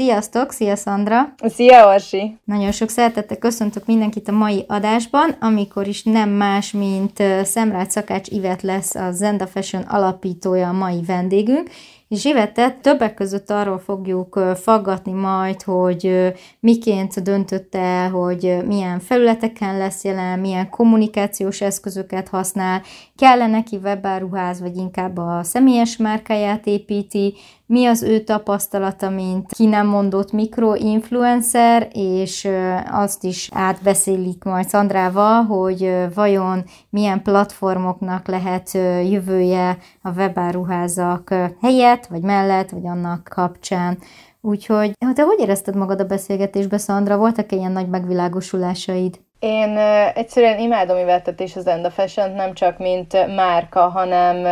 Sziasztok, szia Szandra! Szia Orsi! Nagyon sok szeretettel köszöntök mindenkit a mai adásban, amikor is nem más, mint Szemrád Szakács Ivet lesz a Zenda Fashion alapítója a mai vendégünk, és Zsivettet többek között arról fogjuk faggatni majd, hogy miként döntött el, hogy milyen felületeken lesz jelen, milyen kommunikációs eszközöket használ, kell-e neki webáruház, vagy inkább a személyes márkáját építi, mi az ő tapasztalata, mint ki nem mondott mikroinfluencer, és azt is átbeszélik majd Szandrával, hogy vajon milyen platformoknak lehet jövője a webáruházak helyett, vagy mellett, vagy annak kapcsán. Úgyhogy, te hogy érezted magad a beszélgetésbe, Szandra? Voltak-e ilyen nagy megvilágosulásaid? Én egyszerűen imádom Ivettet az Enda fashion nem csak mint márka, hanem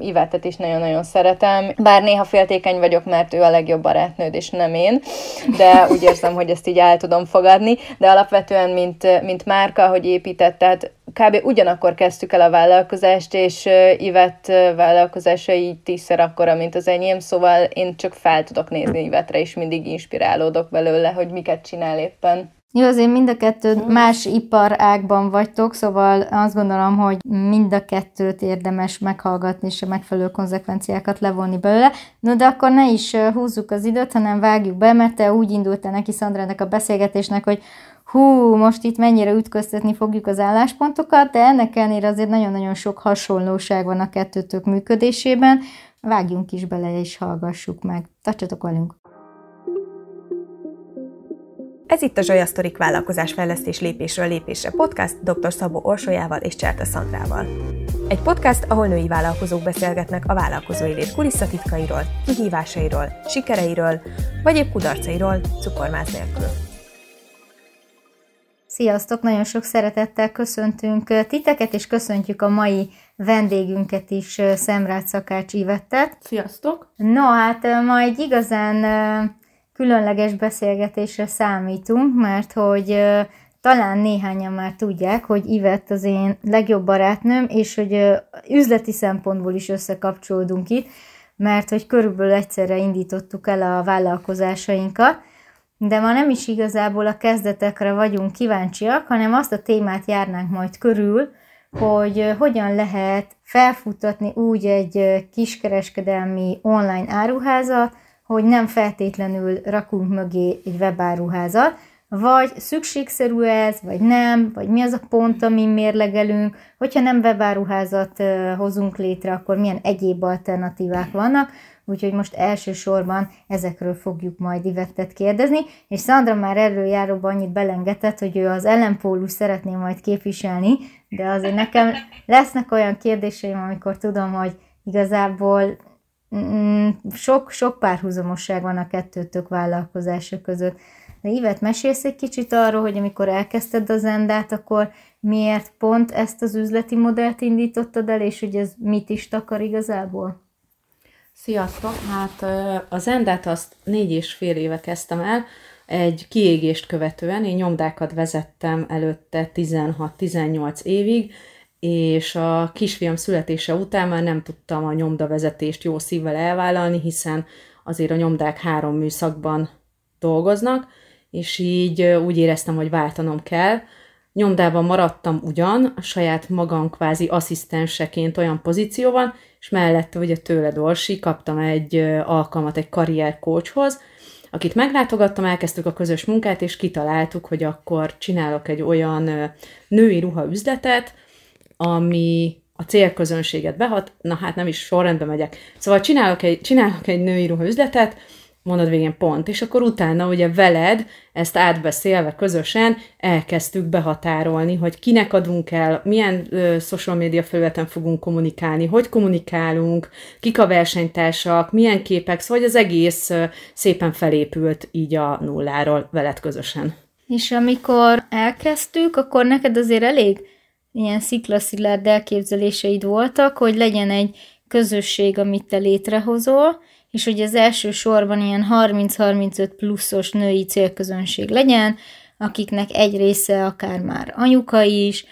Ivettet is nagyon-nagyon szeretem. Bár néha féltékeny vagyok, mert ő a legjobb barátnőd, és nem én, de úgy érzem, hogy ezt így el tudom fogadni, de alapvetően mint, mint márka, hogy épített, tehát kb. ugyanakkor kezdtük el a vállalkozást, és Ivett vállalkozása így tízszer akkora, mint az enyém, szóval én csak fel tudok nézni Ivettre, és mindig inspirálódok belőle, hogy miket csinál éppen. Jó, azért mind a kettő más iparágban vagytok, szóval azt gondolom, hogy mind a kettőt érdemes meghallgatni, és a megfelelő konzekvenciákat levonni belőle. No, de akkor ne is húzzuk az időt, hanem vágjuk be, mert te úgy indult neki Szandrának a beszélgetésnek, hogy hú, most itt mennyire ütköztetni fogjuk az álláspontokat, de ennek ellenére azért nagyon-nagyon sok hasonlóság van a kettőtök működésében. Vágjunk is bele, és hallgassuk meg. Tartsatok velünk! Ez itt a Zsolya Sztorik vállalkozásfejlesztés lépésről lépésre podcast dr. Szabó Orsolyával és Cserta Szandrával. Egy podcast, ahol női vállalkozók beszélgetnek a vállalkozói lét kulisszatitkairól, kihívásairól, sikereiről, vagy épp kudarcairól, cukormáz nélkül. Sziasztok! Nagyon sok szeretettel köszöntünk titeket, és köszöntjük a mai vendégünket is, Szemrát Szakács Ivettet. Sziasztok! No, hát ma egy igazán különleges beszélgetésre számítunk, mert hogy talán néhányan már tudják, hogy Ivett az én legjobb barátnőm, és hogy üzleti szempontból is összekapcsolódunk itt, mert hogy körülbelül egyszerre indítottuk el a vállalkozásainkat, de ma nem is igazából a kezdetekre vagyunk kíváncsiak, hanem azt a témát járnánk majd körül, hogy hogyan lehet felfutatni úgy egy kiskereskedelmi online áruházat, hogy nem feltétlenül rakunk mögé egy webáruházat, vagy szükségszerű ez, vagy nem, vagy mi az a pont, amin mérlegelünk, hogyha nem webáruházat hozunk létre, akkor milyen egyéb alternatívák vannak, úgyhogy most elsősorban ezekről fogjuk majd Ivettet kérdezni, és Szandra már erről járóban annyit belengetett, hogy ő az ellenpólus szeretné majd képviselni, de azért nekem lesznek olyan kérdéseim, amikor tudom, hogy igazából mm, párhuzamosság van a kettőtök vállalkozása között. De Ivet, mesélsz egy kicsit arról, hogy amikor elkezdted az Endát, akkor miért pont ezt az üzleti modellt indítottad el, és hogy ez mit is takar igazából? Sziasztok! Hát az Endát azt négy és fél éve kezdtem el, egy kiégést követően, én nyomdákat vezettem előtte 16-18 évig, és a kisfiam születése után már nem tudtam a nyomdavezetést jó szívvel elvállalni, hiszen azért a nyomdák három műszakban dolgoznak, és így úgy éreztem, hogy váltanom kell. Nyomdában maradtam ugyan, a saját magam kvázi asszisztenseként olyan pozícióban, és mellette ugye tőled Orsi, kaptam egy alkalmat egy karrierkócshoz, akit meglátogattam, elkezdtük a közös munkát, és kitaláltuk, hogy akkor csinálok egy olyan női ruha üzletet, ami a célközönséget behat, na hát nem is sorrendben megyek. Szóval csinálok egy, csinálok egy női ruha üzletet, mondod végén pont, és akkor utána ugye veled ezt átbeszélve közösen elkezdtük behatárolni, hogy kinek adunk el, milyen ö, social media felületen fogunk kommunikálni, hogy kommunikálunk, kik a versenytársak, milyen képek, szóval az egész ö, szépen felépült így a nulláról veled közösen. És amikor elkezdtük, akkor neked azért elég ilyen sziklaszilárd elképzeléseid voltak, hogy legyen egy közösség, amit te létrehozol, és hogy az első sorban ilyen 30-35 pluszos női célközönség legyen, akiknek egy része akár már anyuka is,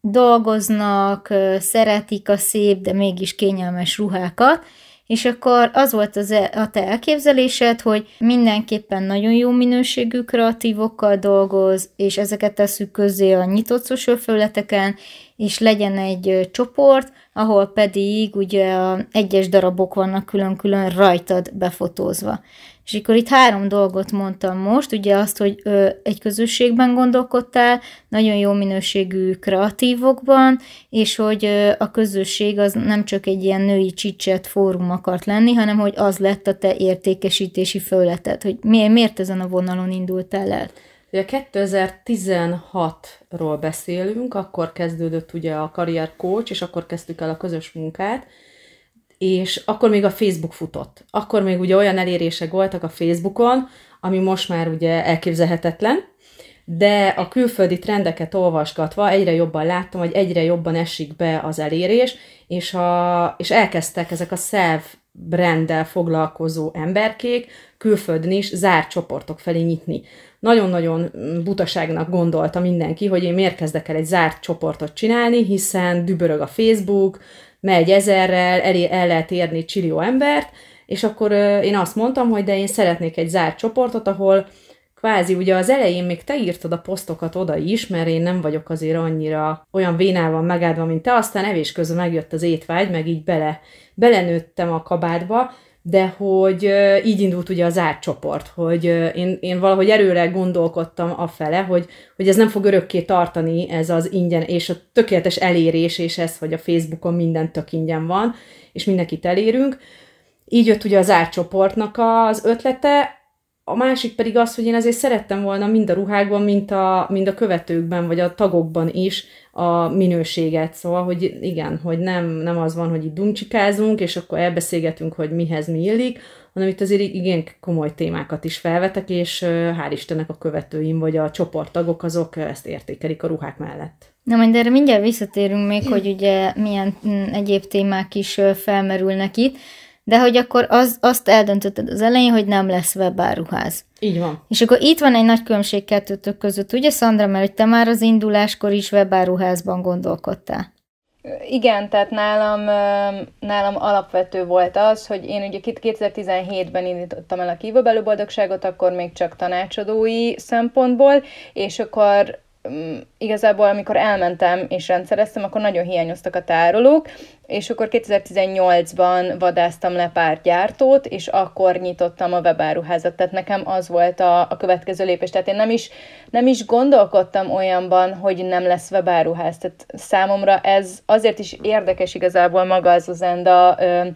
dolgoznak, szeretik a szép, de mégis kényelmes ruhákat, és akkor az volt az e- a te elképzelésed, hogy mindenképpen nagyon jó minőségű kreatívokkal dolgoz, és ezeket tesszük közé a nyitott social felületeken, és legyen egy csoport, ahol pedig ugye a egyes darabok vannak külön-külön rajtad befotózva. És akkor itt három dolgot mondtam most, ugye azt, hogy ö, egy közösségben gondolkodtál, nagyon jó minőségű kreatívokban, és hogy ö, a közösség az nem csak egy ilyen női csicset fórum akart lenni, hanem hogy az lett a te értékesítési fölleted, hogy mi, miért ezen a vonalon indultál el? Ugye 2016-ról beszélünk, akkor kezdődött ugye a karrier coach, és akkor kezdtük el a közös munkát, és akkor még a Facebook futott. Akkor még ugye olyan elérések voltak a Facebookon, ami most már ugye elképzelhetetlen, de a külföldi trendeket olvasgatva egyre jobban láttam, hogy egyre jobban esik be az elérés, és, a, és elkezdtek ezek a self branddel foglalkozó emberkék külföldön is zárt csoportok felé nyitni. Nagyon-nagyon butaságnak gondolta mindenki, hogy én miért kezdek el egy zárt csoportot csinálni, hiszen dübörög a Facebook, megy ezerrel, el, el lehet érni csillió embert, és akkor én azt mondtam, hogy de én szeretnék egy zárt csoportot, ahol kvázi ugye az elején még te írtad a posztokat oda is, mert én nem vagyok azért annyira olyan vénával megáldva, mint te, aztán evés közben megjött az étvágy, meg így bele, belenőttem a kabátba, de hogy így indult ugye az átcsoport, hogy én, én valahogy erőre gondolkodtam a fele, hogy, hogy ez nem fog örökké tartani, ez az ingyen, és a tökéletes elérés, és ez, hogy a Facebookon minden tök ingyen van, és mindenkit elérünk. Így jött ugye az átcsoportnak az ötlete, a másik pedig az, hogy én azért szerettem volna mind a ruhákban, mind a, mind a követőkben, vagy a tagokban is a minőséget. Szóval, hogy igen, hogy nem, nem az van, hogy itt dumcsikázunk, és akkor elbeszélgetünk, hogy mihez mi illik, hanem itt azért igen komoly témákat is felvetek, és hál' Istennek a követőim, vagy a csoporttagok, azok ezt értékelik a ruhák mellett. Na, majd erre mindjárt visszatérünk még, hogy ugye milyen mm, egyéb témák is felmerülnek itt, de hogy akkor az, azt eldöntötted az elején, hogy nem lesz webáruház. Így van. És akkor itt van egy nagy különbség kettőtök között, ugye Szandra, mert hogy te már az induláskor is webáruházban gondolkodtál. Igen, tehát nálam, nálam alapvető volt az, hogy én ugye 2017-ben indítottam el a kívülbelül boldogságot, akkor még csak tanácsadói szempontból, és akkor igazából amikor elmentem és rendszereztem, akkor nagyon hiányoztak a tárolók, és akkor 2018-ban vadáztam le pár gyártót, és akkor nyitottam a webáruházat, tehát nekem az volt a, a következő lépés. Tehát én nem is, nem is gondolkodtam olyanban, hogy nem lesz webáruház. Tehát számomra ez azért is érdekes igazából maga az az enda, ö,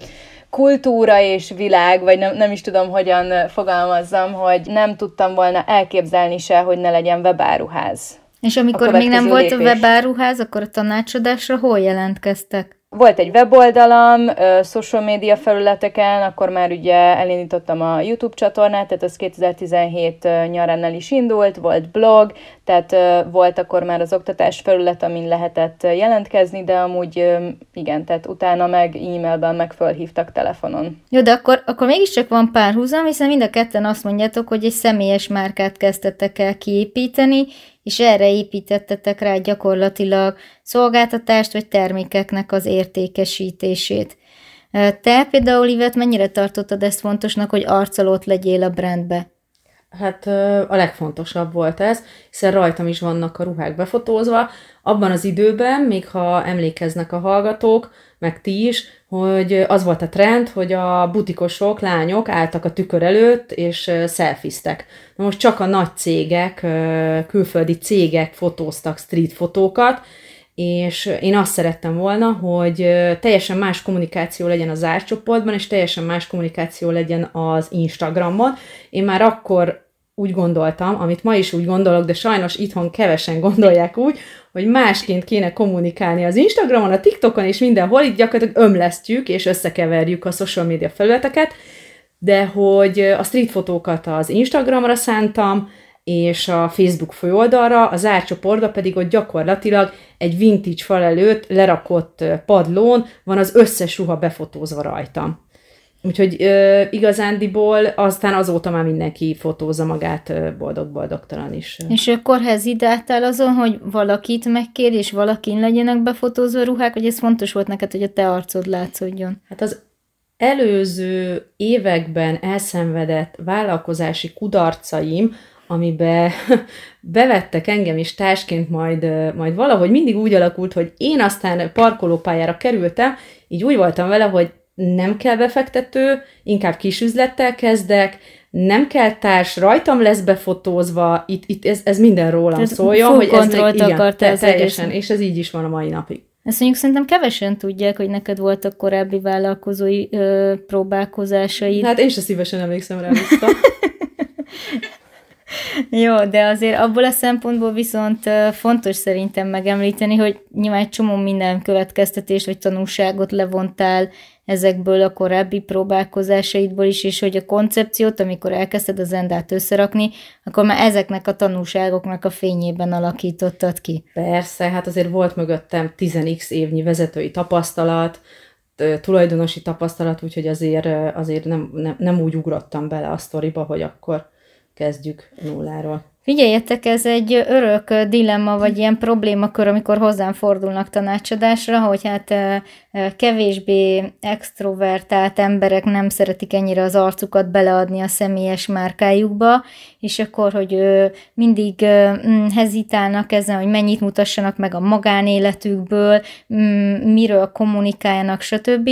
kultúra és világ, vagy nem, nem is tudom, hogyan fogalmazzam, hogy nem tudtam volna elképzelni se, hogy ne legyen webáruház. És amikor még nem volt lépés. a webáruház, akkor a tanácsadásra hol jelentkeztek? Volt egy weboldalam, social media felületeken, akkor már ugye elindítottam a YouTube csatornát, tehát az 2017 nyarán el is indult, volt blog, tehát volt akkor már az oktatás felület, amin lehetett jelentkezni, de amúgy igen, tehát utána meg e-mailben meg fölhívtak telefonon. Jó, de akkor, akkor mégiscsak van párhuzam, hiszen mind a ketten azt mondjátok, hogy egy személyes márkát kezdtetek el kiépíteni, és erre építettetek rá gyakorlatilag szolgáltatást vagy termékeknek az értékesítését. Te például, Ivet, mennyire tartottad ezt fontosnak, hogy arcolót legyél a brandbe? Hát a legfontosabb volt ez, hiszen rajtam is vannak a ruhák befotózva. Abban az időben, még ha emlékeznek a hallgatók, meg ti is, hogy az volt a trend, hogy a butikosok, lányok álltak a tükör előtt, és szelfiztek. Na most csak a nagy cégek, külföldi cégek fotóztak street fotókat, és én azt szerettem volna, hogy teljesen más kommunikáció legyen az árcsoportban, és teljesen más kommunikáció legyen az Instagramon. Én már akkor úgy gondoltam, amit ma is úgy gondolok, de sajnos itthon kevesen gondolják úgy, hogy másként kéne kommunikálni az Instagramon, a TikTokon és mindenhol, itt gyakorlatilag ömlesztjük és összekeverjük a social media felületeket, de hogy a street fotókat az Instagramra szántam, és a Facebook főoldalra, az árcsoportba pedig ott gyakorlatilag egy vintage fal előtt lerakott padlón van az összes ruha befotózva rajta. Úgyhogy ö, igazándiból aztán azóta már mindenki fotózza magát boldog-boldogtalan is. És akkor hezidáltál azon, hogy valakit megkér, és valakin legyenek befotózva ruhák, hogy ez fontos volt neked, hogy a te arcod látszódjon? Hát az előző években elszenvedett vállalkozási kudarcaim, amibe bevettek engem is társként, majd, majd valahogy mindig úgy alakult, hogy én aztán parkolópályára kerültem, így úgy voltam vele, hogy nem kell befektető, inkább kisüzlettel kezdek, nem kell társ, rajtam lesz befotózva, itt, itt ez, ez minden rólam ez szóljon, hogy ez meg, igen, te, teljesen, és ez így is van a mai napig. Ezt mondjuk szerintem kevesen tudják, hogy neked voltak korábbi vállalkozói ö, próbálkozásaid. Hát én se szívesen emlékszem rá vissza. Jó, de azért abból a szempontból viszont fontos szerintem megemlíteni, hogy nyilván egy csomó minden következtetés vagy tanulságot levontál ezekből a korábbi próbálkozásaidból is, és hogy a koncepciót, amikor elkezdted az endát összerakni, akkor már ezeknek a tanulságoknak a fényében alakítottad ki. Persze, hát azért volt mögöttem 10x évnyi vezetői tapasztalat, tulajdonosi tapasztalat, úgyhogy azért, azért nem, nem, nem úgy ugrottam bele a sztoriba, hogy akkor kezdjük nulláról. Figyeljetek, ez egy örök dilemma, vagy ilyen problémakör, amikor hozzám fordulnak tanácsadásra, hogy hát kevésbé extrovertált emberek nem szeretik ennyire az arcukat beleadni a személyes márkájukba, és akkor, hogy mindig mm, hezitálnak ezen, hogy mennyit mutassanak meg a magánéletükből, mm, miről kommunikáljanak, stb.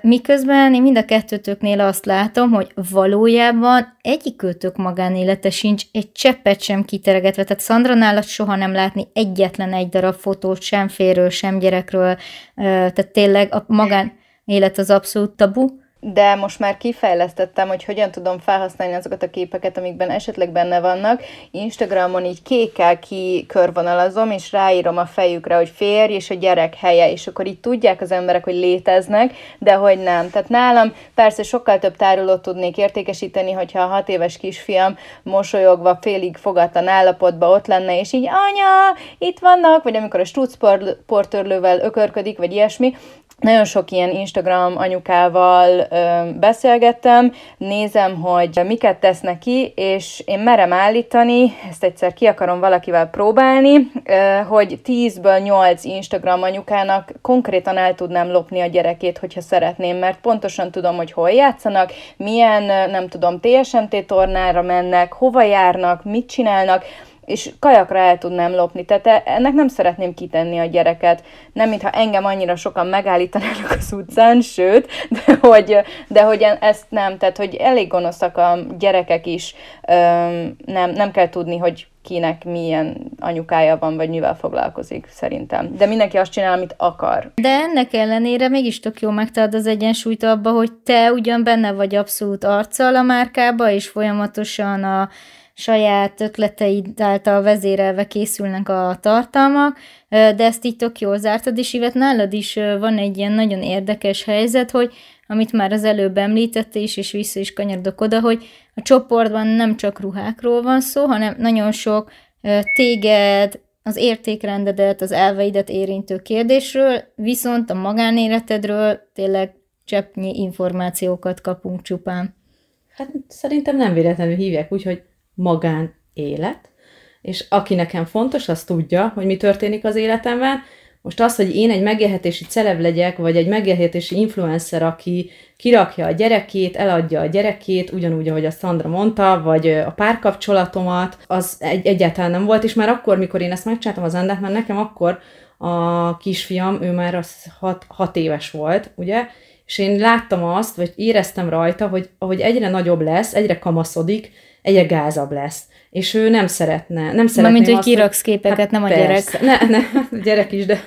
Miközben én mind a kettőtöknél azt látom, hogy valójában egyikőtök magánélete sincs egy cseppet sem kiteregetve, tehát Szandra nálad soha nem látni egyetlen egy darab fotót sem férről, sem gyerekről, tehát tényleg a magánélet az abszolút tabu, de most már kifejlesztettem, hogy hogyan tudom felhasználni azokat a képeket, amikben esetleg benne vannak. Instagramon így kékkel kikörvonalazom, és ráírom a fejükre, hogy férj és a gyerek helye, és akkor így tudják az emberek, hogy léteznek, de hogy nem. Tehát nálam persze sokkal több tárolót tudnék értékesíteni, hogyha a hat éves kisfiam mosolyogva, félig fogatlan állapotban ott lenne, és így anya, itt vannak, vagy amikor a strucportörlővel ökörködik, vagy ilyesmi, nagyon sok ilyen Instagram anyukával ö, beszélgettem, nézem, hogy miket tesznek ki, és én merem állítani, ezt egyszer ki akarom valakivel próbálni, ö, hogy 10-ből 8 Instagram anyukának konkrétan el tudnám lopni a gyerekét, hogyha szeretném, mert pontosan tudom, hogy hol játszanak, milyen, nem tudom, TSMT tornára mennek, hova járnak, mit csinálnak, és kajakra el tudnám lopni. Tehát e, ennek nem szeretném kitenni a gyereket. Nem, mintha engem annyira sokan megállítanának az utcán, sőt, de hogy, de hogy ezt nem, tehát hogy elég gonoszak a gyerekek is, nem, nem kell tudni, hogy kinek milyen anyukája van, vagy mivel foglalkozik, szerintem. De mindenki azt csinál, amit akar. De ennek ellenére mégis tök jó megtalad az egyensúlyt abba, hogy te ugyan benne vagy abszolút arccal a márkába, és folyamatosan a saját ötleteid által vezérelve készülnek a tartalmak, de ezt így tök jól zártad, és Ivet nálad is van egy ilyen nagyon érdekes helyzet, hogy amit már az előbb említette is, és vissza is kanyarodok oda, hogy a csoportban nem csak ruhákról van szó, hanem nagyon sok téged, az értékrendedet, az elveidet érintő kérdésről, viszont a magánéletedről tényleg cseppnyi információkat kapunk csupán. Hát szerintem nem véletlenül hívják úgy, hogy magánélet, és aki nekem fontos, az tudja, hogy mi történik az életemben. Most az, hogy én egy megélhetési celeb legyek, vagy egy megélhetési influencer, aki kirakja a gyerekét, eladja a gyerekét, ugyanúgy, ahogy a Sandra mondta, vagy a párkapcsolatomat, az egy, egyáltalán nem volt, és már akkor, mikor én ezt megcsináltam az endát, mert nekem akkor a kisfiam, ő már az hat, hat éves volt, ugye, és én láttam azt, vagy éreztem rajta, hogy ahogy egyre nagyobb lesz, egyre kamaszodik, egyre gázabb lesz. És ő nem szeretne, nem szeretné mint, hogy kiraksz képeket, hát nem a persze. gyerek. Ne, ne, gyerek is, de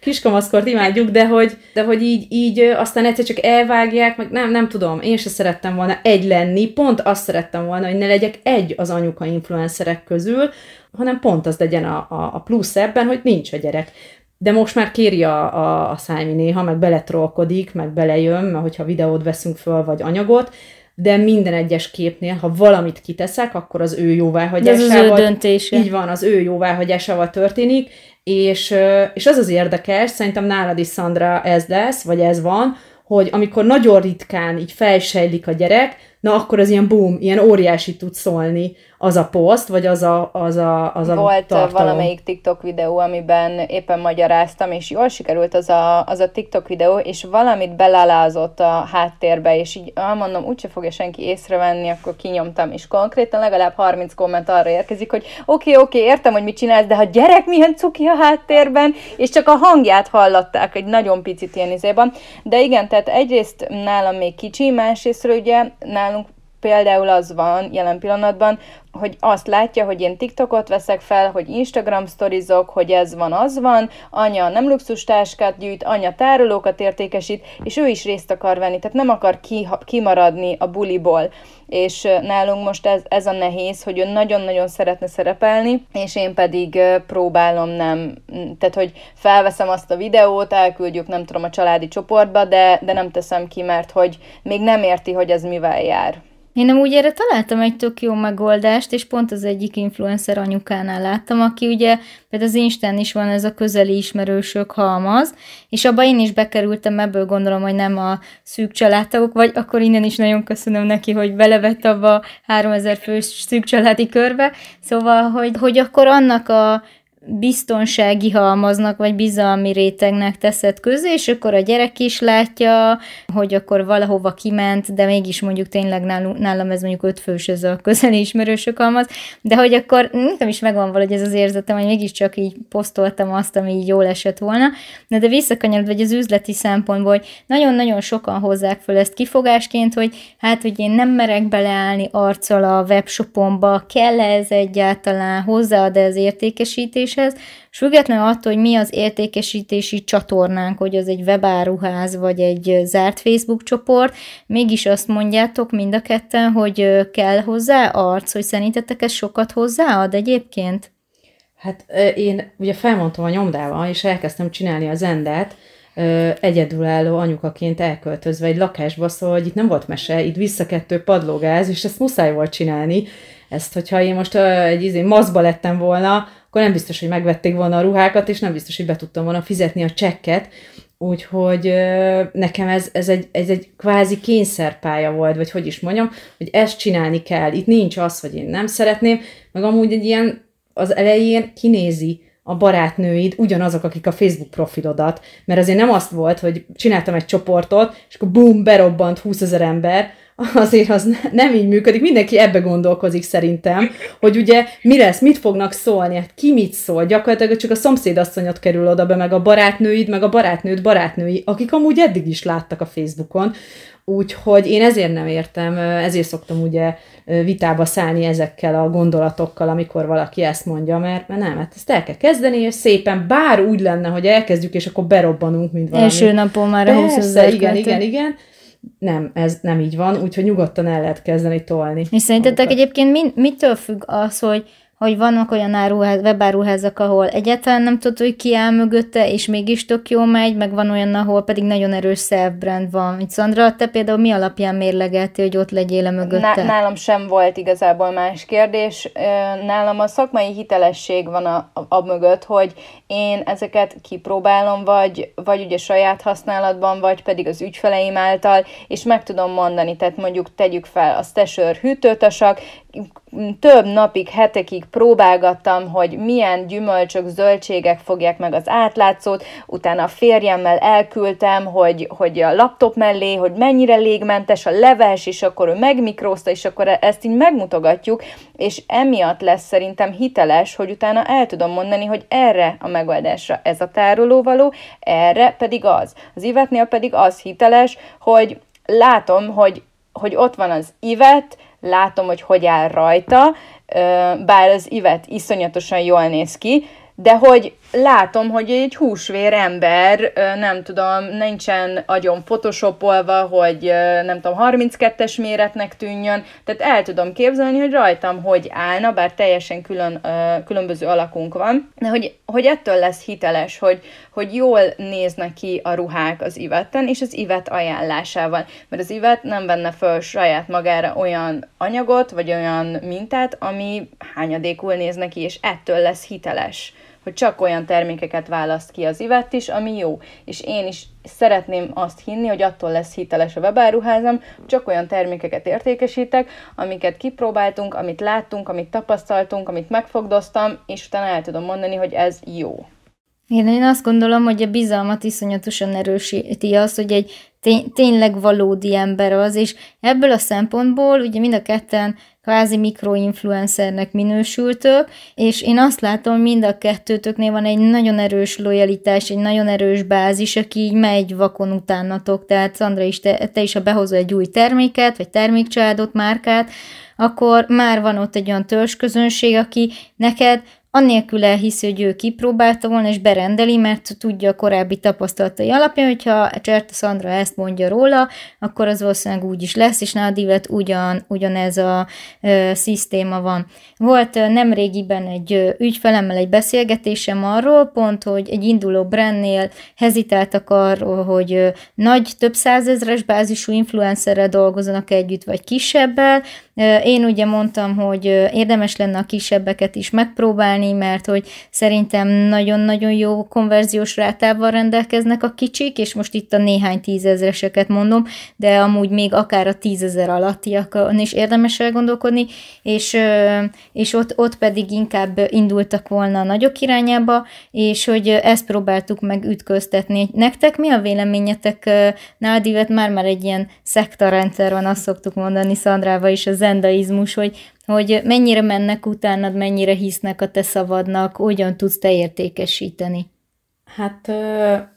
kiskamaszkort imádjuk, de hogy, de hogy így, így aztán egyszer csak elvágják, meg nem, nem tudom, én se szerettem volna egy lenni, pont azt szerettem volna, hogy ne legyek egy az anyuka influencerek közül, hanem pont az legyen a, a, a plusz ebben, hogy nincs a gyerek. De most már kéri a, a, a szájmi néha, meg beletrolkodik, meg belejön, mert hogyha videót veszünk föl, vagy anyagot, de minden egyes képnél, ha valamit kiteszek, akkor az ő jóváhagyásával. Ez az ő döntése. Így van, az ő jóváhagyásával történik, és, és az az érdekes, szerintem nálad is, Szandra, ez lesz, vagy ez van, hogy amikor nagyon ritkán így felsejlik a gyerek, na akkor az ilyen boom, ilyen óriási tud szólni az a poszt, vagy az a, az a, az a Volt tartalom. valamelyik TikTok videó, amiben éppen magyaráztam, és jól sikerült az a, az a TikTok videó, és valamit belalázott a háttérbe, és így ah, mondom, úgyse fogja senki észrevenni, akkor kinyomtam, és konkrétan legalább 30 komment arra érkezik, hogy oké, okay, oké, okay, értem, hogy mit csinálsz, de ha gyerek milyen cuki a háttérben, és csak a hangját hallották egy nagyon picit ilyen izében. De igen, tehát egyrészt nálam még kicsi, másrészt ugye nálunk például az van jelen pillanatban, hogy azt látja, hogy én TikTokot veszek fel, hogy Instagram sztorizok, hogy ez van, az van, anya nem luxustáskát gyűjt, anya tárolókat értékesít, és ő is részt akar venni, tehát nem akar ki, kimaradni a buliból. És nálunk most ez, ez a nehéz, hogy ő nagyon-nagyon szeretne szerepelni, és én pedig próbálom nem, tehát hogy felveszem azt a videót, elküldjük nem tudom a családi csoportba, de, de nem teszem ki, mert hogy még nem érti, hogy ez mivel jár. Én nem úgy erre találtam egy tök jó megoldást, és pont az egyik influencer anyukánál láttam, aki ugye, például az Instán is van ez a közeli ismerősök halmaz, és abba én is bekerültem, ebből gondolom, hogy nem a szűk családtagok, vagy akkor innen is nagyon köszönöm neki, hogy belevett abba a 3000 fős szűk családi körbe, szóval, hogy, hogy akkor annak a biztonsági halmaznak, vagy bizalmi rétegnek teszed közé, és akkor a gyerek is látja, hogy akkor valahova kiment, de mégis mondjuk tényleg nálam ez mondjuk ötfős ez a közeli ismerősök halmaz, de hogy akkor nekem is megvan valahogy ez az érzetem, hogy mégiscsak így posztoltam azt, ami így jól esett volna, de, de visszakanyarod, vagy az üzleti szempontból, hogy nagyon-nagyon sokan hozzák föl ezt kifogásként, hogy hát, hogy én nem merek beleállni arccal a webshopomba, kell -e ez egyáltalán, hozzáad-e az értékesítés értékesítéshez, és függetlenül attól, hogy mi az értékesítési csatornánk, hogy az egy webáruház, vagy egy zárt Facebook csoport, mégis azt mondjátok mind a ketten, hogy kell hozzá arc, hogy szerintetek ez sokat hozzáad egyébként? Hát én ugye felmondtam a nyomdával, és elkezdtem csinálni az endet, egyedülálló anyukaként elköltözve egy lakásba, szóval hogy itt nem volt mese, itt visszakettő padlógáz, és ezt muszáj volt csinálni. Ezt, hogyha én most egy izé, mazba lettem volna, akkor nem biztos, hogy megvették volna a ruhákat, és nem biztos, hogy be tudtam volna fizetni a csekket, Úgyhogy nekem ez, ez, egy, ez egy kvázi kényszerpálya volt, vagy hogy is mondjam, hogy ezt csinálni kell. Itt nincs az, hogy én nem szeretném, meg amúgy egy ilyen az elején kinézi a barátnőid ugyanazok, akik a Facebook profilodat. Mert azért nem azt volt, hogy csináltam egy csoportot, és akkor bum, berobbant 20 ezer ember, azért az nem így működik. Mindenki ebbe gondolkozik szerintem, hogy ugye mi lesz, mit fognak szólni, hát ki mit szól. Gyakorlatilag csak a szomszédasszonyot kerül oda be, meg a barátnőid, meg a barátnőd barátnői, akik amúgy eddig is láttak a Facebookon. Úgyhogy én ezért nem értem, ezért szoktam ugye vitába szállni ezekkel a gondolatokkal, amikor valaki ezt mondja, mert, mert nem, hát ezt el kell kezdeni, és szépen, bár úgy lenne, hogy elkezdjük, és akkor berobbanunk, mint valami. Első napon már a 20 igen, igen, igen, igen nem, ez nem így van, úgyhogy nyugodtan el lehet kezdeni tolni. És szerintetek egyébként mi, mitől függ az, hogy hogy vannak olyan áruház, webáruházak, ahol egyáltalán nem tudod, hogy ki áll mögötte, és mégis tök jó megy, meg van olyan, ahol pedig nagyon erős self-brand van. Mint Szandra, te például mi alapján mérlegelti, hogy ott legyél mögötte? Nálam sem volt igazából más kérdés. Nálam a szakmai hitelesség van a, a mögött, hogy én ezeket kipróbálom, vagy, vagy ugye saját használatban, vagy pedig az ügyfeleim által, és meg tudom mondani, tehát mondjuk tegyük fel a Stasher hűtőtasak, több napig, hetekig próbálgattam, hogy milyen gyümölcsök, zöldségek fogják meg az átlátszót, utána a férjemmel elküldtem, hogy, hogy a laptop mellé, hogy mennyire légmentes a leves, és akkor ő megmikrózta, és akkor ezt így megmutogatjuk, és emiatt lesz szerintem hiteles, hogy utána el tudom mondani, hogy erre a megoldásra ez a tárolóvaló, erre pedig az. Az ivetnél pedig az hiteles, hogy látom, hogy, hogy ott van az ivet, látom, hogy hogy áll rajta, bár az ivet iszonyatosan jól néz ki, de hogy látom, hogy egy húsvér ember, nem tudom, nincsen agyon photoshopolva, hogy nem tudom, 32-es méretnek tűnjön, tehát el tudom képzelni, hogy rajtam hogy állna, bár teljesen külön, különböző alakunk van, de hogy, hogy ettől lesz hiteles, hogy, hogy jól néznek ki a ruhák az ivetten, és az ivet ajánlásával, mert az ivet nem venne föl saját magára olyan anyagot, vagy olyan mintát, ami hányadékul néz neki, és ettől lesz hiteles hogy csak olyan termékeket választ ki az Ivett is, ami jó. És én is szeretném azt hinni, hogy attól lesz hiteles a webáruházam, csak olyan termékeket értékesítek, amiket kipróbáltunk, amit láttunk, amit tapasztaltunk, amit megfogdoztam, és utána el tudom mondani, hogy ez jó. Én, én azt gondolom, hogy a bizalmat iszonyatosan erősíti az, hogy egy tény, tényleg valódi ember az, és ebből a szempontból ugye mind a ketten kvázi mikroinfluencernek minősültök, és én azt látom, mind a kettőtöknél van egy nagyon erős lojalitás, egy nagyon erős bázis, aki így megy vakon utánatok, tehát Szandra is, te, te is, ha behozol egy új terméket, vagy termékcsaládot, márkát, akkor már van ott egy olyan törzsközönség, aki neked annélkül elhiszi, hogy ő kipróbálta volna, és berendeli, mert tudja a korábbi tapasztalatai alapján, hogyha Cserta Szandra ezt mondja róla, akkor az valószínűleg úgy is lesz, és Nadivet ugyan, ugyanez a ö, szisztéma van. Volt ö, nemrégiben egy ö, ügyfelemmel egy beszélgetésem arról, pont, hogy egy induló brandnél hezitáltak arról, hogy ö, nagy, több százezres bázisú influencerrel dolgozanak együtt, vagy kisebbel. Én ugye mondtam, hogy érdemes lenne a kisebbeket is megpróbálni, tenni, mert hogy szerintem nagyon-nagyon jó konverziós rátával rendelkeznek a kicsik, és most itt a néhány tízezreseket mondom, de amúgy még akár a tízezer alattiakon is érdemes elgondolkodni, és, és ott, ott pedig inkább indultak volna a nagyok irányába, és hogy ezt próbáltuk meg ütköztetni. Nektek mi a véleményetek? Nádivet már már egy ilyen szektarendszer van, azt szoktuk mondani Szandrával is, a zendaizmus, hogy hogy mennyire mennek utánad, mennyire hisznek a te szavadnak, hogyan tudsz te értékesíteni? Hát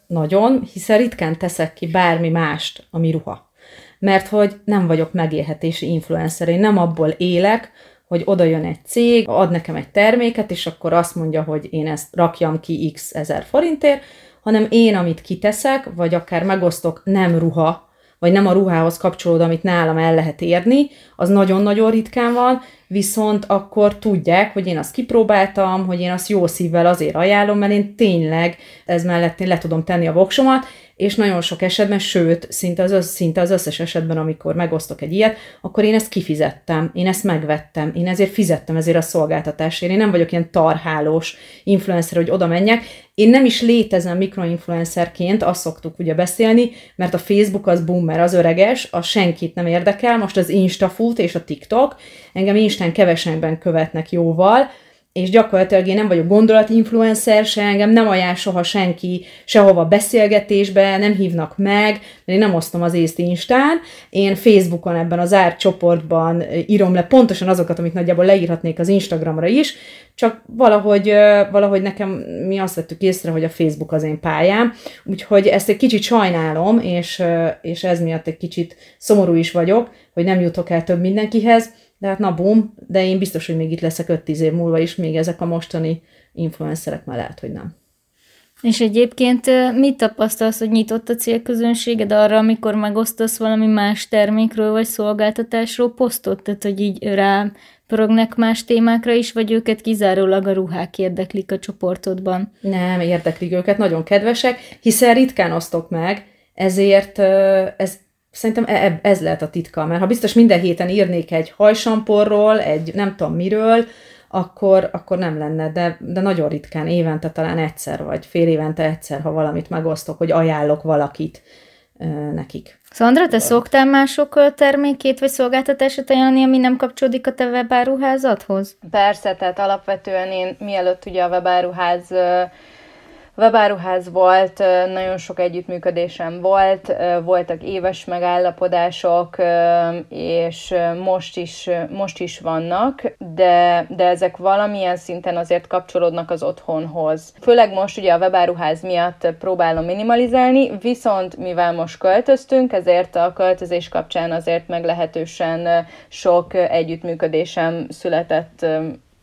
nagyon, hiszen ritkán teszek ki bármi mást, ami ruha. Mert hogy nem vagyok megélhetési influencer, én nem abból élek, hogy oda jön egy cég, ad nekem egy terméket, és akkor azt mondja, hogy én ezt rakjam ki x ezer forintért, hanem én, amit kiteszek, vagy akár megosztok nem ruha vagy nem a ruhához kapcsolódó, amit nálam el lehet érni, az nagyon-nagyon ritkán van, viszont akkor tudják, hogy én azt kipróbáltam, hogy én azt jó szívvel azért ajánlom, mert én tényleg ez mellett én le tudom tenni a voksomat, és nagyon sok esetben, sőt, szinte az, szinte az összes esetben, amikor megosztok egy ilyet, akkor én ezt kifizettem, én ezt megvettem, én ezért fizettem ezért a szolgáltatásért. Én nem vagyok ilyen tarhálós influencer, hogy oda menjek. Én nem is létezem mikroinfluencerként, azt szoktuk ugye beszélni, mert a Facebook az boomer, az öreges, az senkit nem érdekel, most az Insta és a TikTok, engem Instán kevesenben követnek jóval, és gyakorlatilag én nem vagyok gondolatinfluencer, se engem nem ajánl soha senki sehova beszélgetésbe, nem hívnak meg, mert én nem osztom az észt Instán, én Facebookon ebben az zárt csoportban írom le pontosan azokat, amit nagyjából leírhatnék az Instagramra is, csak valahogy, valahogy nekem mi azt vettük észre, hogy a Facebook az én pályám, úgyhogy ezt egy kicsit sajnálom, és, és ez miatt egy kicsit szomorú is vagyok, hogy nem jutok el több mindenkihez, de hát na bum, de én biztos, hogy még itt leszek 5-10 év múlva is, még ezek a mostani influencerek már lehet, hogy nem. És egyébként mit tapasztalsz, hogy nyitott a célközönséged arra, amikor megosztasz valami más termékről vagy szolgáltatásról posztot, tehát hogy így rá pörögnek más témákra is, vagy őket kizárólag a ruhák érdeklik a csoportodban? Nem, érdeklik őket, nagyon kedvesek, hiszen ritkán osztok meg, ezért ez Szerintem e, ez lehet a titka, mert ha biztos minden héten írnék egy hajsamporról, egy nem tudom miről, akkor, akkor nem lenne, de, de nagyon ritkán, évente talán egyszer, vagy fél évente egyszer, ha valamit megosztok, hogy ajánlok valakit ö, nekik. Szandra, te szoktál mások termékét vagy szolgáltatását ajánlani, ami nem kapcsolódik a te webáruházadhoz? Persze, tehát alapvetően én mielőtt ugye a webáruház webáruház volt, nagyon sok együttműködésem volt, voltak éves megállapodások, és most is, most is vannak, de, de ezek valamilyen szinten azért kapcsolódnak az otthonhoz. Főleg most ugye a webáruház miatt próbálom minimalizálni, viszont mivel most költöztünk, ezért a költözés kapcsán azért meglehetősen sok együttműködésem született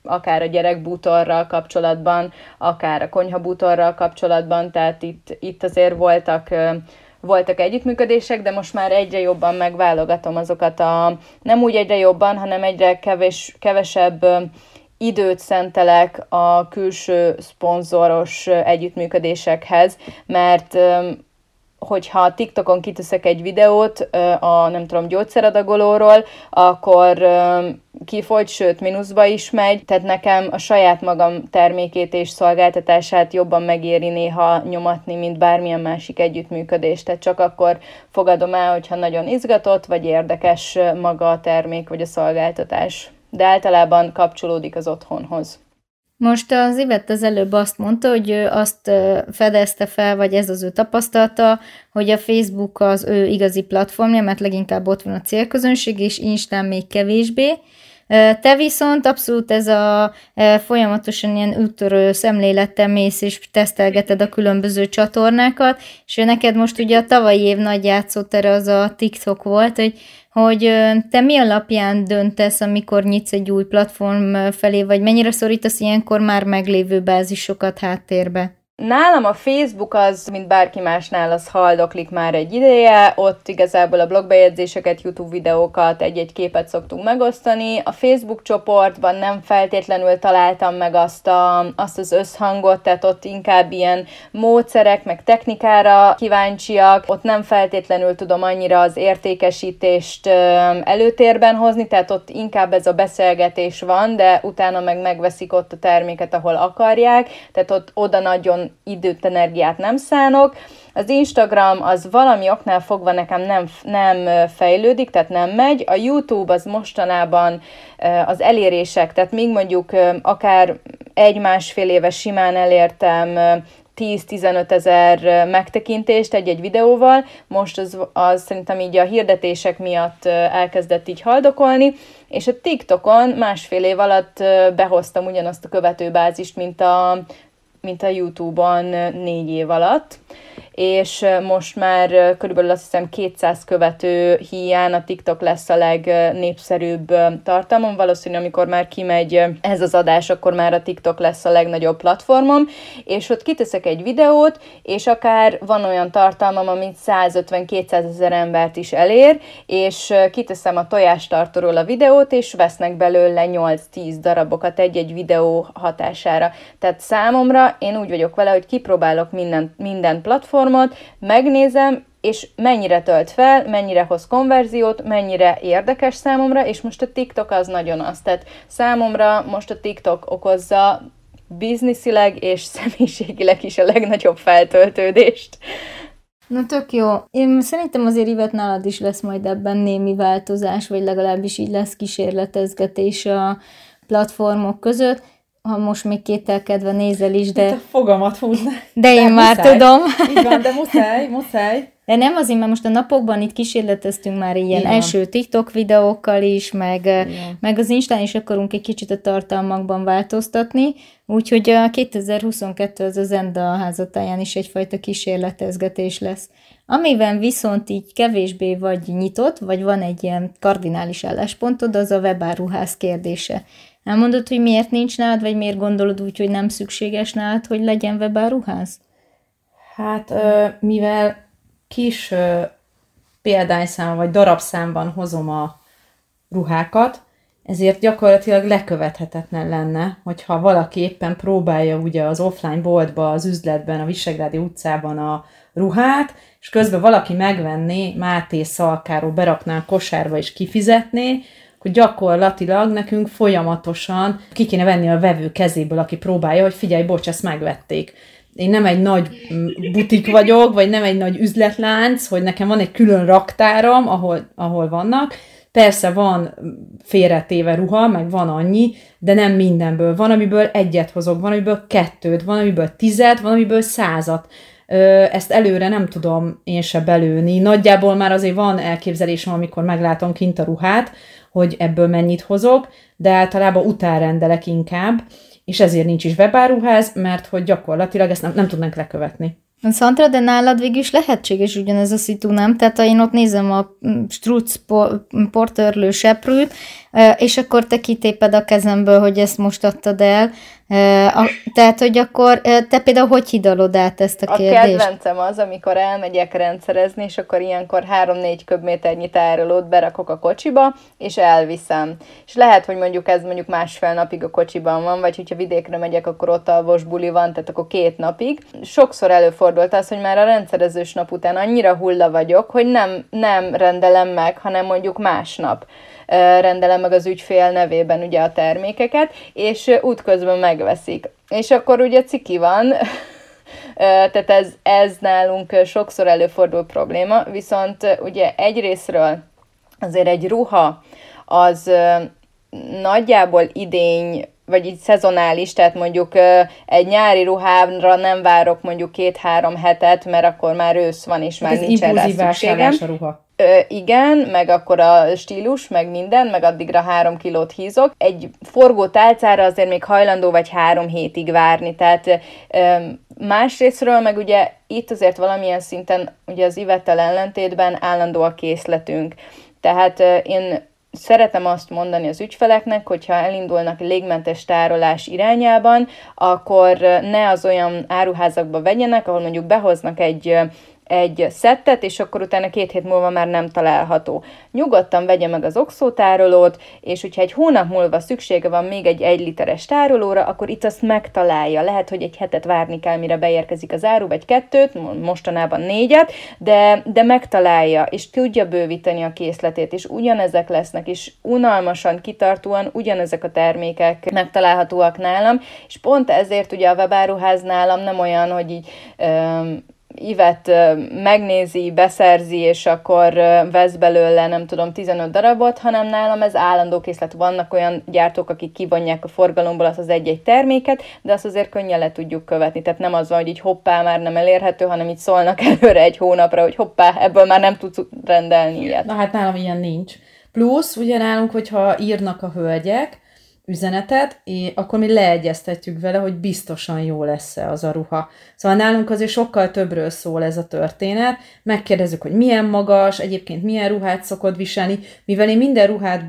akár a gyerekbútorral kapcsolatban, akár a konyhabútorral kapcsolatban, tehát itt, itt azért voltak voltak együttműködések, de most már egyre jobban megválogatom azokat a, nem úgy egyre jobban, hanem egyre kevés, kevesebb időt szentelek a külső szponzoros együttműködésekhez, mert hogyha TikTokon kiteszek egy videót a, nem tudom, gyógyszeradagolóról, akkor kifogy, sőt, mínuszba is megy, tehát nekem a saját magam termékét és szolgáltatását jobban megéri néha nyomatni, mint bármilyen másik együttműködést. Tehát csak akkor fogadom el, hogyha nagyon izgatott, vagy érdekes maga a termék, vagy a szolgáltatás. De általában kapcsolódik az otthonhoz. Most az Ivett az előbb azt mondta, hogy azt fedezte fel, vagy ez az ő tapasztalata, hogy a Facebook az ő igazi platformja, mert leginkább ott van a célközönség, és Instán még kevésbé. Te viszont abszolút ez a folyamatosan ilyen úttörő szemlélettel mész és tesztelgeted a különböző csatornákat, és neked most ugye a tavalyi év nagy játszótere az a TikTok volt, hogy hogy te mi alapján döntesz, amikor nyitsz egy új platform felé, vagy mennyire szorítasz ilyenkor már meglévő bázisokat háttérbe? Nálam a Facebook az, mint bárki másnál, az haldoklik már egy ideje, ott igazából a blogbejegyzéseket, YouTube videókat, egy-egy képet szoktunk megosztani. A Facebook csoportban nem feltétlenül találtam meg azt, a, azt az összhangot, tehát ott inkább ilyen módszerek, meg technikára kíváncsiak, ott nem feltétlenül tudom annyira az értékesítést előtérben hozni, tehát ott inkább ez a beszélgetés van, de utána meg megveszik ott a terméket, ahol akarják, tehát ott oda nagyon időt, energiát nem szánok. Az Instagram az valami oknál fogva nekem nem, nem fejlődik, tehát nem megy. A YouTube az mostanában az elérések, tehát még mondjuk akár egy-másfél éve simán elértem 10-15 ezer megtekintést egy-egy videóval, most az, az szerintem így a hirdetések miatt elkezdett így haldokolni, és a TikTokon másfél év alatt behoztam ugyanazt a követőbázist, mint a, mint a YouTube-on négy év alatt, és most már körülbelül azt hiszem 200 követő hiány a TikTok lesz a legnépszerűbb tartalmam. Valószínű, amikor már kimegy ez az adás, akkor már a TikTok lesz a legnagyobb platformom, és ott kiteszek egy videót, és akár van olyan tartalmam, amit 150-200 ezer embert is elér, és kiteszem a tojástartóról a videót, és vesznek belőle 8-10 darabokat egy-egy videó hatására. Tehát számomra én úgy vagyok vele, hogy kipróbálok minden, minden platform, platformot, megnézem, és mennyire tölt fel, mennyire hoz konverziót, mennyire érdekes számomra, és most a TikTok az nagyon az. Tehát számomra most a TikTok okozza bizniszileg és személyiségileg is a legnagyobb feltöltődést. Na tök jó. Én szerintem azért Ivet nálad is lesz majd ebben némi változás, vagy legalábbis így lesz kísérletezgetés a platformok között ha most még kételkedve nézel is, de... Itt a fogamat húzna. De én de már muszáj. tudom. Így van, de muszáj, muszáj. De nem azért, mert most a napokban itt kísérleteztünk már ilyen Igen. első TikTok videókkal is, meg, Igen. meg az Instán is akarunk egy kicsit a tartalmakban változtatni, úgyhogy a 2022 az az Enda házatáján is egyfajta kísérletezgetés lesz. Amiben viszont így kevésbé vagy nyitott, vagy van egy ilyen kardinális álláspontod, az a webáruház kérdése. Elmondod, hogy miért nincs nálad, vagy miért gondolod úgy, hogy nem szükséges nálad, hogy legyen webáruház? Hát, mivel kis példányszám vagy darabszámban hozom a ruhákat, ezért gyakorlatilag lekövethetetlen lenne, hogyha valaki éppen próbálja ugye az offline boltba, az üzletben, a Visegrádi utcában a ruhát, és közben valaki megvenné, Máté szalkáról berakná a kosárba és kifizetné, hogy gyakorlatilag nekünk folyamatosan ki kéne venni a vevő kezéből, aki próbálja, hogy figyelj, bocs, ezt megvették. Én nem egy nagy mm, butik vagyok, vagy nem egy nagy üzletlánc, hogy nekem van egy külön raktáram, ahol, ahol vannak. Persze van félretéve ruha, meg van annyi, de nem mindenből. Van, amiből egyet hozok, van, amiből kettőt, van, amiből tizet, van, amiből százat ezt előre nem tudom én se belőni. Nagyjából már azért van elképzelésem, amikor meglátom kint a ruhát, hogy ebből mennyit hozok, de általában utánrendelek inkább, és ezért nincs is webáruház, mert hogy gyakorlatilag ezt nem, nem tudnánk lekövetni. Szantra, de nálad végül is lehetséges ugyanez a szitu, nem? Tehát ha én ott nézem a struc portörlő seprűt, és akkor te kitéped a kezemből, hogy ezt most adtad el, tehát, hogy akkor te például hogy hidalod át ezt a, kérdést? A kedvencem az, amikor elmegyek rendszerezni, és akkor ilyenkor 3-4 köbméternyi tárolót berakok a kocsiba, és elviszem. És lehet, hogy mondjuk ez mondjuk másfél napig a kocsiban van, vagy hogyha vidékre megyek, akkor ott alvos buli van, tehát akkor két napig. Sokszor előfordul előfordult az, hogy már a rendszerezős nap után annyira hulla vagyok, hogy nem, nem rendelem meg, hanem mondjuk másnap rendelem meg az ügyfél nevében ugye a termékeket, és útközben megveszik. És akkor ugye ciki van, tehát ez, ez nálunk sokszor előfordul probléma, viszont ugye egyrésztről azért egy ruha az nagyjából idény vagy így szezonális, tehát mondjuk egy nyári ruhára nem várok mondjuk két-három hetet, mert akkor már ősz van, és már nincs rá szükségem. a ruha. Ö, igen, meg akkor a stílus, meg minden, meg addigra három kilót hízok. Egy forgó tálcára azért még hajlandó vagy három hétig várni, tehát ö, másrésztről meg ugye itt azért valamilyen szinten ugye az ivettel ellentétben állandó a készletünk. Tehát ö, én szeretem azt mondani az ügyfeleknek, hogyha elindulnak légmentes tárolás irányában, akkor ne az olyan áruházakba vegyenek, ahol mondjuk behoznak egy egy szettet, és akkor utána két hét múlva már nem található. Nyugodtan vegye meg az oxótárolót, és hogyha egy hónap múlva szüksége van még egy egy literes tárolóra, akkor itt azt megtalálja. Lehet, hogy egy hetet várni kell, mire beérkezik az áru, vagy kettőt, mostanában négyet, de, de megtalálja, és tudja bővíteni a készletét, és ugyanezek lesznek, és unalmasan, kitartóan ugyanezek a termékek megtalálhatóak nálam, és pont ezért ugye a webáruház nálam nem olyan, hogy így öm, Ivet megnézi, beszerzi, és akkor vesz belőle, nem tudom, 15 darabot, hanem nálam ez állandó készlet. Vannak olyan gyártók, akik kivonják a forgalomból az, az egy-egy terméket, de azt azért könnyen le tudjuk követni. Tehát nem az van, hogy így hoppá, már nem elérhető, hanem így szólnak előre egy hónapra, hogy hoppá, ebből már nem tudsz rendelni ilyet. Na hát nálam ilyen nincs. Plusz, ugye nálunk, hogyha írnak a hölgyek, üzenetet, és akkor mi leegyeztetjük vele, hogy biztosan jó lesz-e az a ruha. Szóval nálunk azért sokkal többről szól ez a történet. Megkérdezzük, hogy milyen magas, egyébként milyen ruhát szokod viselni. Mivel én minden ruhát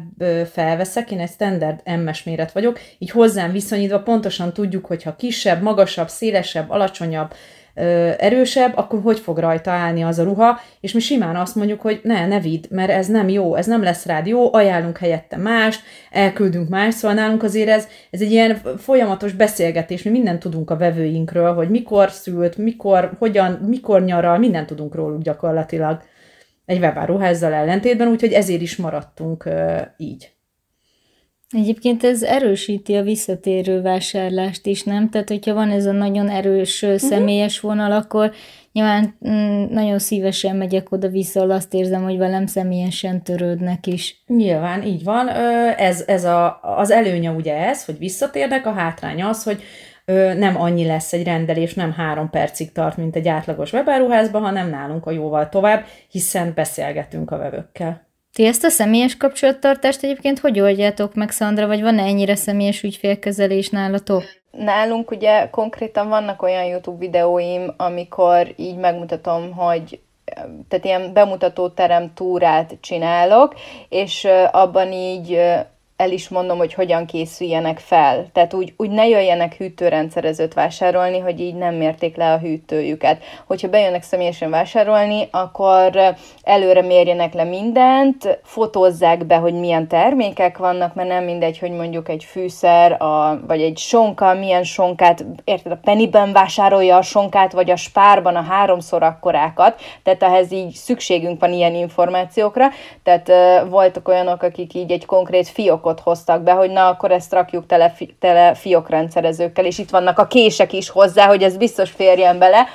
felveszek, én egy standard MS méret vagyok, így hozzám viszonyítva pontosan tudjuk, hogyha kisebb, magasabb, szélesebb, alacsonyabb, erősebb, akkor hogy fog rajta állni az a ruha, és mi simán azt mondjuk, hogy ne, ne vidd, mert ez nem jó, ez nem lesz rád jó, ajánlunk helyette más, elküldünk más, szóval nálunk azért ez, ez egy ilyen folyamatos beszélgetés, mi mindent tudunk a vevőinkről, hogy mikor szült, mikor, hogyan, mikor nyaral, mindent tudunk róluk gyakorlatilag egy webáruházzal ellentétben, úgyhogy ezért is maradtunk így. Egyébként ez erősíti a visszatérő vásárlást is, nem? Tehát, hogyha van ez a nagyon erős uh-huh. személyes vonal, akkor nyilván mm, nagyon szívesen megyek oda-vissza, azt érzem, hogy velem személyesen törődnek is. Nyilván, így van. Ez, ez a, az előnye ugye ez, hogy visszatérnek, a hátrány az, hogy nem annyi lesz egy rendelés, nem három percig tart, mint egy átlagos webáruházban, hanem nálunk a jóval tovább, hiszen beszélgetünk a vevőkkel. Ti ezt a személyes kapcsolattartást egyébként hogy oldjátok meg, Szandra, vagy van-e ennyire személyes ügyfélkezelés nálatok? Nálunk ugye konkrétan vannak olyan YouTube videóim, amikor így megmutatom, hogy tehát ilyen bemutató terem túrát csinálok, és abban így el is mondom, hogy hogyan készüljenek fel. Tehát úgy, úgy ne jöjjenek hűtőrendszerezőt vásárolni, hogy így nem mérték le a hűtőjüket. Hogyha bejönnek személyesen vásárolni, akkor előre mérjenek le mindent, fotózzák be, hogy milyen termékek vannak, mert nem mindegy, hogy mondjuk egy fűszer, a, vagy egy sonka, milyen sonkát, érted, a Pennyben vásárolja a sonkát, vagy a spárban a háromszor akkorákat, tehát ehhez így szükségünk van ilyen információkra, tehát voltak olyanok, akik így egy konkrét fiók fiókot hoztak be, hogy na, akkor ezt rakjuk tele, tele fiókrendszerezőkkel, és itt vannak a kések is hozzá, hogy ez biztos férjen bele.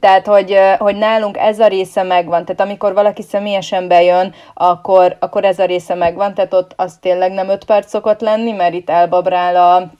Tehát, hogy, hogy nálunk ez a része megvan. Tehát amikor valaki személyesen bejön, akkor, akkor ez a része megvan. Tehát ott az tényleg nem öt perc szokott lenni, mert itt elbabrál a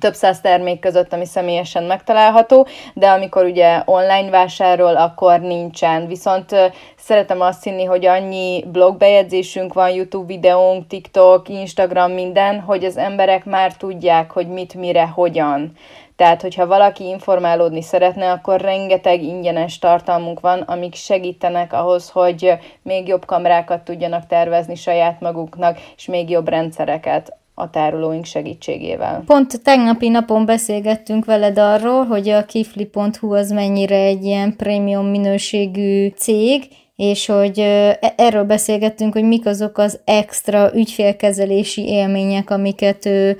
több száz termék között, ami személyesen megtalálható, de amikor ugye online vásárol, akkor nincsen. Viszont szeretem azt hinni, hogy annyi blogbejegyzésünk van, YouTube videónk, TikTok, Instagram, minden, hogy az emberek már tudják, hogy mit, mire, hogyan. Tehát, hogyha valaki informálódni szeretne, akkor rengeteg ingyenes tartalmunk van, amik segítenek ahhoz, hogy még jobb kamerákat tudjanak tervezni saját maguknak, és még jobb rendszereket a tárolóink segítségével. Pont tegnapi napon beszélgettünk veled arról, hogy a kifli.hu az mennyire egy ilyen prémium minőségű cég, és hogy e, erről beszélgettünk, hogy mik azok az extra ügyfélkezelési élmények, amiket ő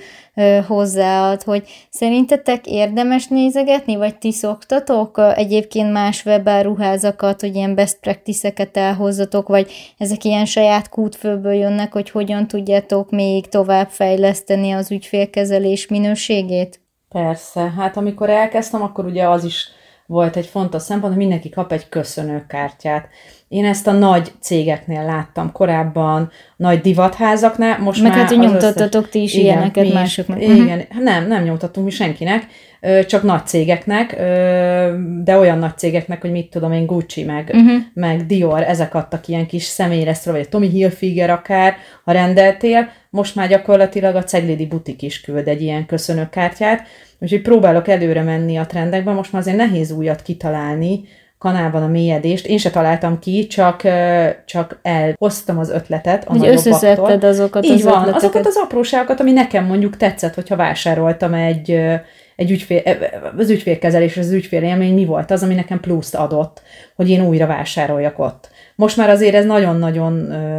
hozzáad, hogy szerintetek érdemes nézegetni, vagy ti szoktatok egyébként más webáruházakat, hogy ilyen best practice-eket elhozzatok, vagy ezek ilyen saját kútfőből jönnek, hogy hogyan tudjátok még tovább fejleszteni az ügyfélkezelés minőségét? Persze, hát amikor elkezdtem, akkor ugye az is volt egy fontos szempont, hogy mindenki kap egy köszönőkártyát. Én ezt a nagy cégeknél láttam korábban, nagy divatházaknál, most Meg már... hát, hogy nyomtattatok ti is igen, ilyeneket másoknak. Igen, uh-huh. nem, nem nyomtattunk mi senkinek, csak nagy cégeknek, de olyan nagy cégeknek, hogy mit tudom én, Gucci, meg, uh-huh. meg Dior, ezek adtak ilyen kis személyre, vagy Tommy Hilfiger akár, ha rendeltél, most már gyakorlatilag a Ceglidi butik is küld egy ilyen köszönőkártyát, úgyhogy próbálok előre menni a trendekben, most már azért nehéz újat kitalálni, kanálban a mélyedést. Én se találtam ki, csak, csak elhoztam az ötletet a összeszedted azokat Így az van, ötleteket. azokat az apróságokat, ami nekem mondjuk tetszett, hogyha vásároltam egy, egy ügyfél, az ügyfélkezelés, az ügyfélélmény mi volt az, ami nekem pluszt adott, hogy én újra vásároljak ott. Most már azért ez nagyon-nagyon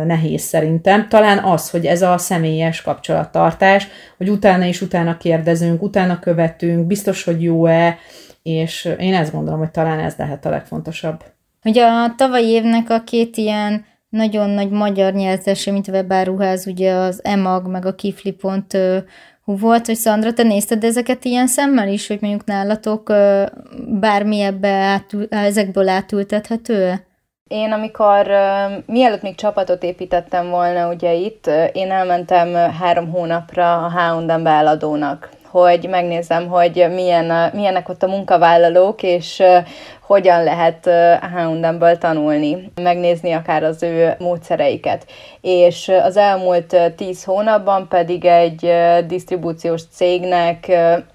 nehéz szerintem. Talán az, hogy ez a személyes kapcsolattartás, hogy utána is utána kérdezünk, utána követünk, biztos, hogy jó-e, és én ezt gondolom, hogy talán ez lehet a legfontosabb. Ugye a tavalyi évnek a két ilyen nagyon nagy magyar nyelzese, mint a webáruház, ugye az EMAG, meg a Kifli.hu volt, hogy Szandra, te nézted ezeket ilyen szemmel is, hogy mondjuk nálatok bármi ebbe átül, ezekből átültethető-e? Én amikor, mielőtt még csapatot építettem volna ugye itt, én elmentem három hónapra a H&M beeladónak hogy megnézem, hogy milyen, milyenek ott a munkavállalók, és hogyan lehet H&M-ből tanulni, megnézni akár az ő módszereiket. És az elmúlt tíz hónapban pedig egy disztribúciós cégnek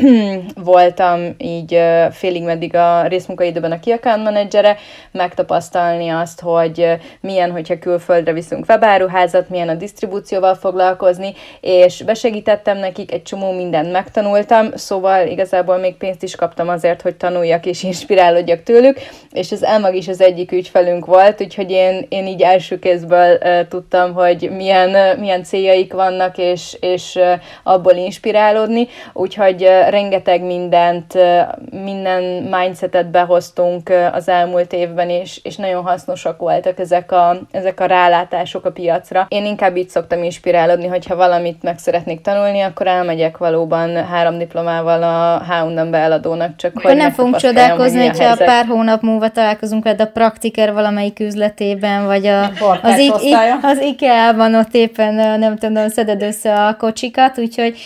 voltam így félig meddig a részmunkaidőben a key account menedzsere, megtapasztalni azt, hogy milyen, hogyha külföldre viszünk webáruházat, milyen a disztribúcióval foglalkozni, és besegítettem nekik, egy csomó mindent megtanultam, szóval igazából még pénzt is kaptam azért, hogy tanuljak és inspirálódjak tőlük, tőlük, és az Elmag is az egyik ügyfelünk volt, úgyhogy én, én így első kézből uh, tudtam, hogy milyen, uh, milyen céljaik vannak, és, és uh, abból inspirálódni, úgyhogy uh, rengeteg mindent, uh, minden mindsetet behoztunk uh, az elmúlt évben, és, és nagyon hasznosak voltak ezek a, ezek a rálátások a piacra. Én inkább így szoktam inspirálódni, hogyha valamit meg szeretnék tanulni, akkor elmegyek valóban három diplomával a H&M beeladónak, csak akkor hogy nem fogunk csodálkozni, hogyha pár hónap múlva találkozunk veled a Praktiker valamelyik üzletében, vagy a, az, I- I- az IKEA-ban ott éppen, nem tudom, szeded össze a kocsikat, úgyhogy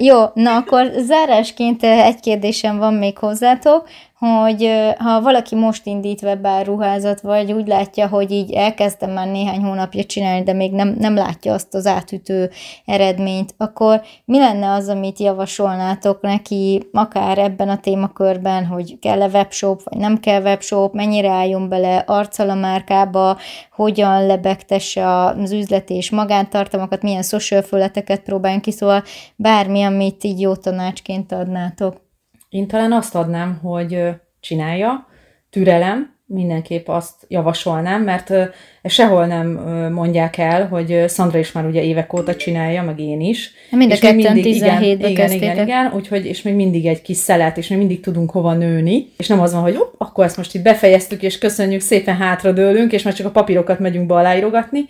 jó, na akkor zárásként egy kérdésem van még hozzátok, hogy ha valaki most indít webáruházat, vagy úgy látja, hogy így elkezdtem már néhány hónapja csinálni, de még nem, nem látja azt az átütő eredményt, akkor mi lenne az, amit javasolnátok neki, akár ebben a témakörben, hogy kell-e webshop, vagy nem kell webshop, mennyire álljon bele arccal a márkába, hogyan lebegtesse az üzleti és magántartalmakat, milyen social fölleteket próbáljon ki, szóval bármi, amit így jó tanácsként adnátok. Én talán azt adnám, hogy csinálja, türelem, mindenképp azt javasolnám, mert sehol nem mondják el, hogy Szandra is már ugye évek óta csinálja, meg én is. Mind a ketten 17 igen, igen, igen, igen, úgyhogy, és még mindig egy kis szelet, és még mindig tudunk hova nőni, és nem az van, hogy hopp, akkor ezt most itt befejeztük, és köszönjük, szépen hátradőlünk, és már csak a papírokat megyünk be aláírogatni,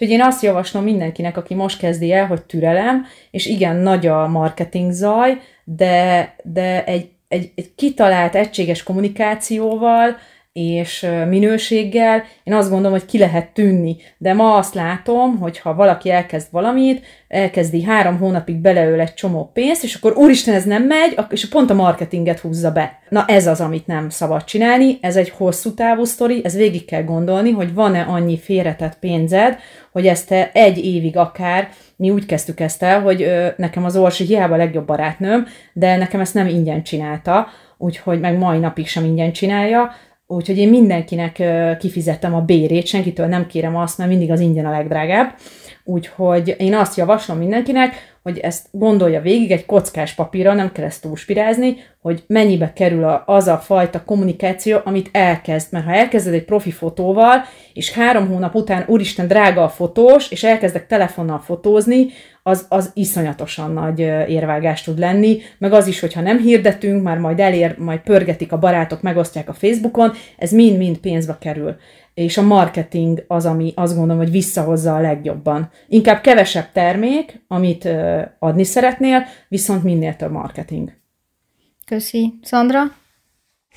Úgyhogy én azt javaslom mindenkinek, aki most kezdi el, hogy türelem, és igen, nagy a marketing zaj, de, de egy, egy, egy kitalált, egységes kommunikációval, és minőséggel, én azt gondolom, hogy ki lehet tűnni. De ma azt látom, hogy ha valaki elkezd valamit, elkezdi három hónapig beleöl egy csomó pénzt, és akkor úristen, ez nem megy, és pont a marketinget húzza be. Na ez az, amit nem szabad csinálni, ez egy hosszú távú sztori, ez végig kell gondolni, hogy van-e annyi félretett pénzed, hogy ezt te egy évig akár, mi úgy kezdtük ezt el, hogy ö, nekem az Orsi hiába a legjobb barátnőm, de nekem ezt nem ingyen csinálta, úgyhogy meg mai napig sem ingyen csinálja, Úgyhogy én mindenkinek kifizettem a bérét, senkitől nem kérem azt, mert mindig az ingyen a legdrágább. úgyhogy én azt javaslom mindenkinek, hogy ezt gondolja végig egy kockás papírra, nem kell ezt túlspirázni, hogy mennyibe kerül az a fajta kommunikáció, amit elkezd. Mert ha elkezded egy profi fotóval, és három hónap után, úristen, drága a fotós, és elkezdek telefonnal fotózni, az, az iszonyatosan nagy érvágás tud lenni, meg az is, hogyha nem hirdetünk, már majd elér, majd pörgetik a barátok, megosztják a Facebookon, ez mind-mind pénzbe kerül és a marketing az, ami azt gondolom, hogy visszahozza a legjobban. Inkább kevesebb termék, amit adni szeretnél, viszont minél több marketing. Köszi. Szandra?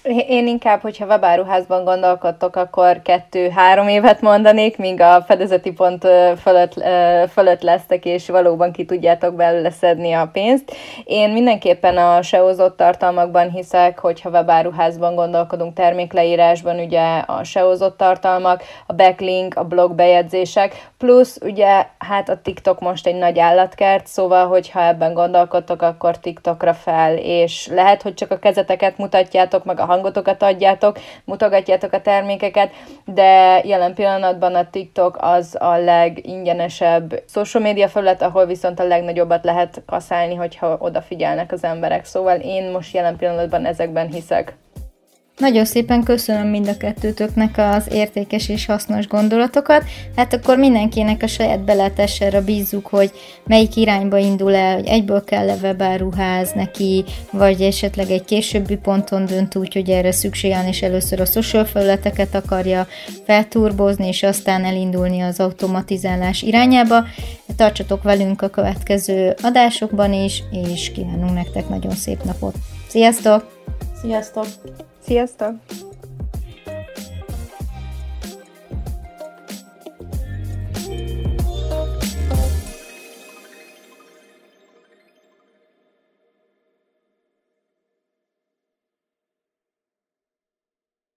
Én inkább, hogyha webáruházban gondolkodtok, akkor kettő-három évet mondanék, míg a fedezeti pont fölött, fölött lesztek, és valóban ki tudjátok belőle szedni a pénzt. Én mindenképpen a SEO-zott tartalmakban hiszek, hogyha webáruházban gondolkodunk termékleírásban, ugye a SEO-zott tartalmak, a backlink, a blog bejegyzések, plusz ugye hát a TikTok most egy nagy állatkert, szóval hogyha ebben gondolkodtok, akkor TikTokra fel, és lehet, hogy csak a kezeteket mutatjátok, meg a hangotokat adjátok, mutogatjátok a termékeket, de jelen pillanatban a TikTok az a legingyenesebb social media felület, ahol viszont a legnagyobbat lehet kaszálni, hogyha odafigyelnek az emberek. Szóval én most jelen pillanatban ezekben hiszek. Nagyon szépen köszönöm mind a kettőtöknek az értékes és hasznos gondolatokat. Hát akkor mindenkinek a saját beletessára bízzuk, hogy melyik irányba indul el, hogy egyből kell-e webáruház neki, vagy esetleg egy későbbi ponton dönt úgy, hogy erre szükség van, és először a social felületeket akarja felturbozni, és aztán elindulni az automatizálás irányába. Tartsatok velünk a következő adásokban is, és kívánunk nektek nagyon szép napot. Sziasztok! Sziasztok! Sziasztok!